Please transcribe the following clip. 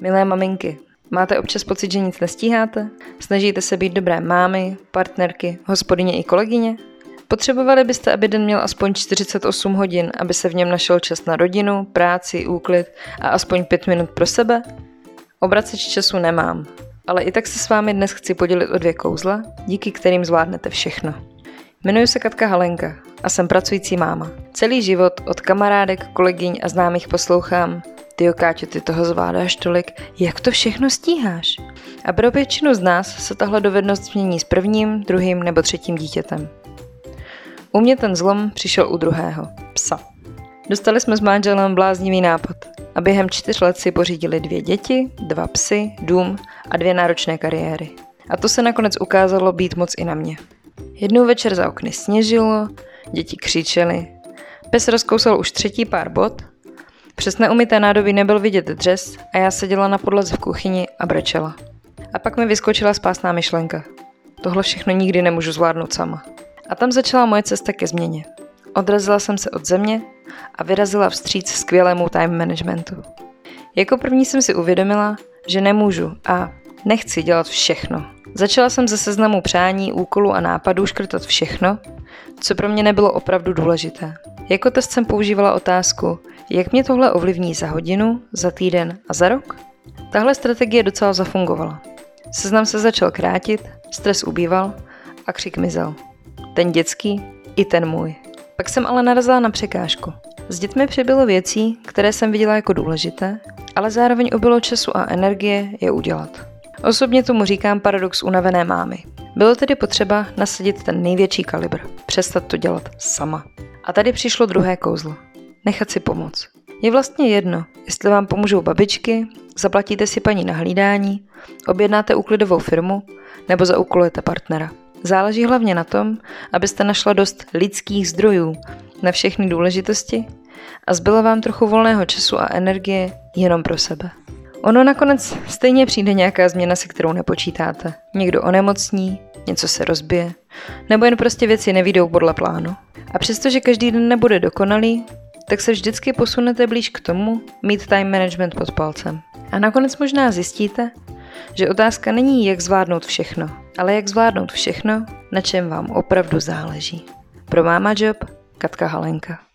Milé maminky, máte občas pocit, že nic nestíháte? Snažíte se být dobré mámy, partnerky, hospodyně i kolegyně? Potřebovali byste, aby den měl aspoň 48 hodin, aby se v něm našel čas na rodinu, práci, úklid a aspoň 5 minut pro sebe? Obraceč času nemám, ale i tak se s vámi dnes chci podělit o dvě kouzla, díky kterým zvládnete všechno. Jmenuji se Katka Halenka a jsem pracující máma. Celý život od kamarádek, kolegyň a známých poslouchám ty Káťo, ty toho zvládáš tolik, jak to všechno stíháš? A pro většinu z nás se tahle dovednost změní s prvním, druhým nebo třetím dítětem. U mě ten zlom přišel u druhého, psa. Dostali jsme s manželem bláznivý nápad a během čtyř let si pořídili dvě děti, dva psy, dům a dvě náročné kariéry. A to se nakonec ukázalo být moc i na mě. Jednou večer za okny sněžilo, děti křičely, pes rozkousal už třetí pár bot, přes neumité nádoby nebyl vidět dřes a já seděla na podlaze v kuchyni a brečela. A pak mi vyskočila spásná myšlenka. Tohle všechno nikdy nemůžu zvládnout sama. A tam začala moje cesta ke změně. Odrazila jsem se od země a vyrazila vstříc skvělému time managementu. Jako první jsem si uvědomila, že nemůžu a nechci dělat všechno. Začala jsem ze seznamu přání, úkolů a nápadů škrtat všechno, co pro mě nebylo opravdu důležité. Jako test jsem používala otázku, jak mě tohle ovlivní za hodinu, za týden a za rok? Tahle strategie docela zafungovala. Seznam se začal krátit, stres ubýval a křik mizel. Ten dětský i ten můj. Pak jsem ale narazila na překážku. S dětmi přibylo věcí, které jsem viděla jako důležité, ale zároveň ubylo času a energie je udělat. Osobně tomu říkám paradox unavené mámy. Bylo tedy potřeba nasadit ten největší kalibr, přestat to dělat sama. A tady přišlo druhé kouzlo. Nechat si pomoct. Je vlastně jedno, jestli vám pomůžou babičky, zaplatíte si paní na hlídání, objednáte úklidovou firmu nebo zaúkolujete partnera. Záleží hlavně na tom, abyste našla dost lidských zdrojů na všechny důležitosti a zbylo vám trochu volného času a energie jenom pro sebe. Ono nakonec stejně přijde nějaká změna, se kterou nepočítáte. Někdo onemocní, něco se rozbije, nebo jen prostě věci nevídou podle plánu. A přestože každý den nebude dokonalý, tak se vždycky posunete blíž k tomu mít time management pod palcem. A nakonec možná zjistíte, že otázka není, jak zvládnout všechno, ale jak zvládnout všechno, na čem vám opravdu záleží. Pro Máma Job, Katka Halenka.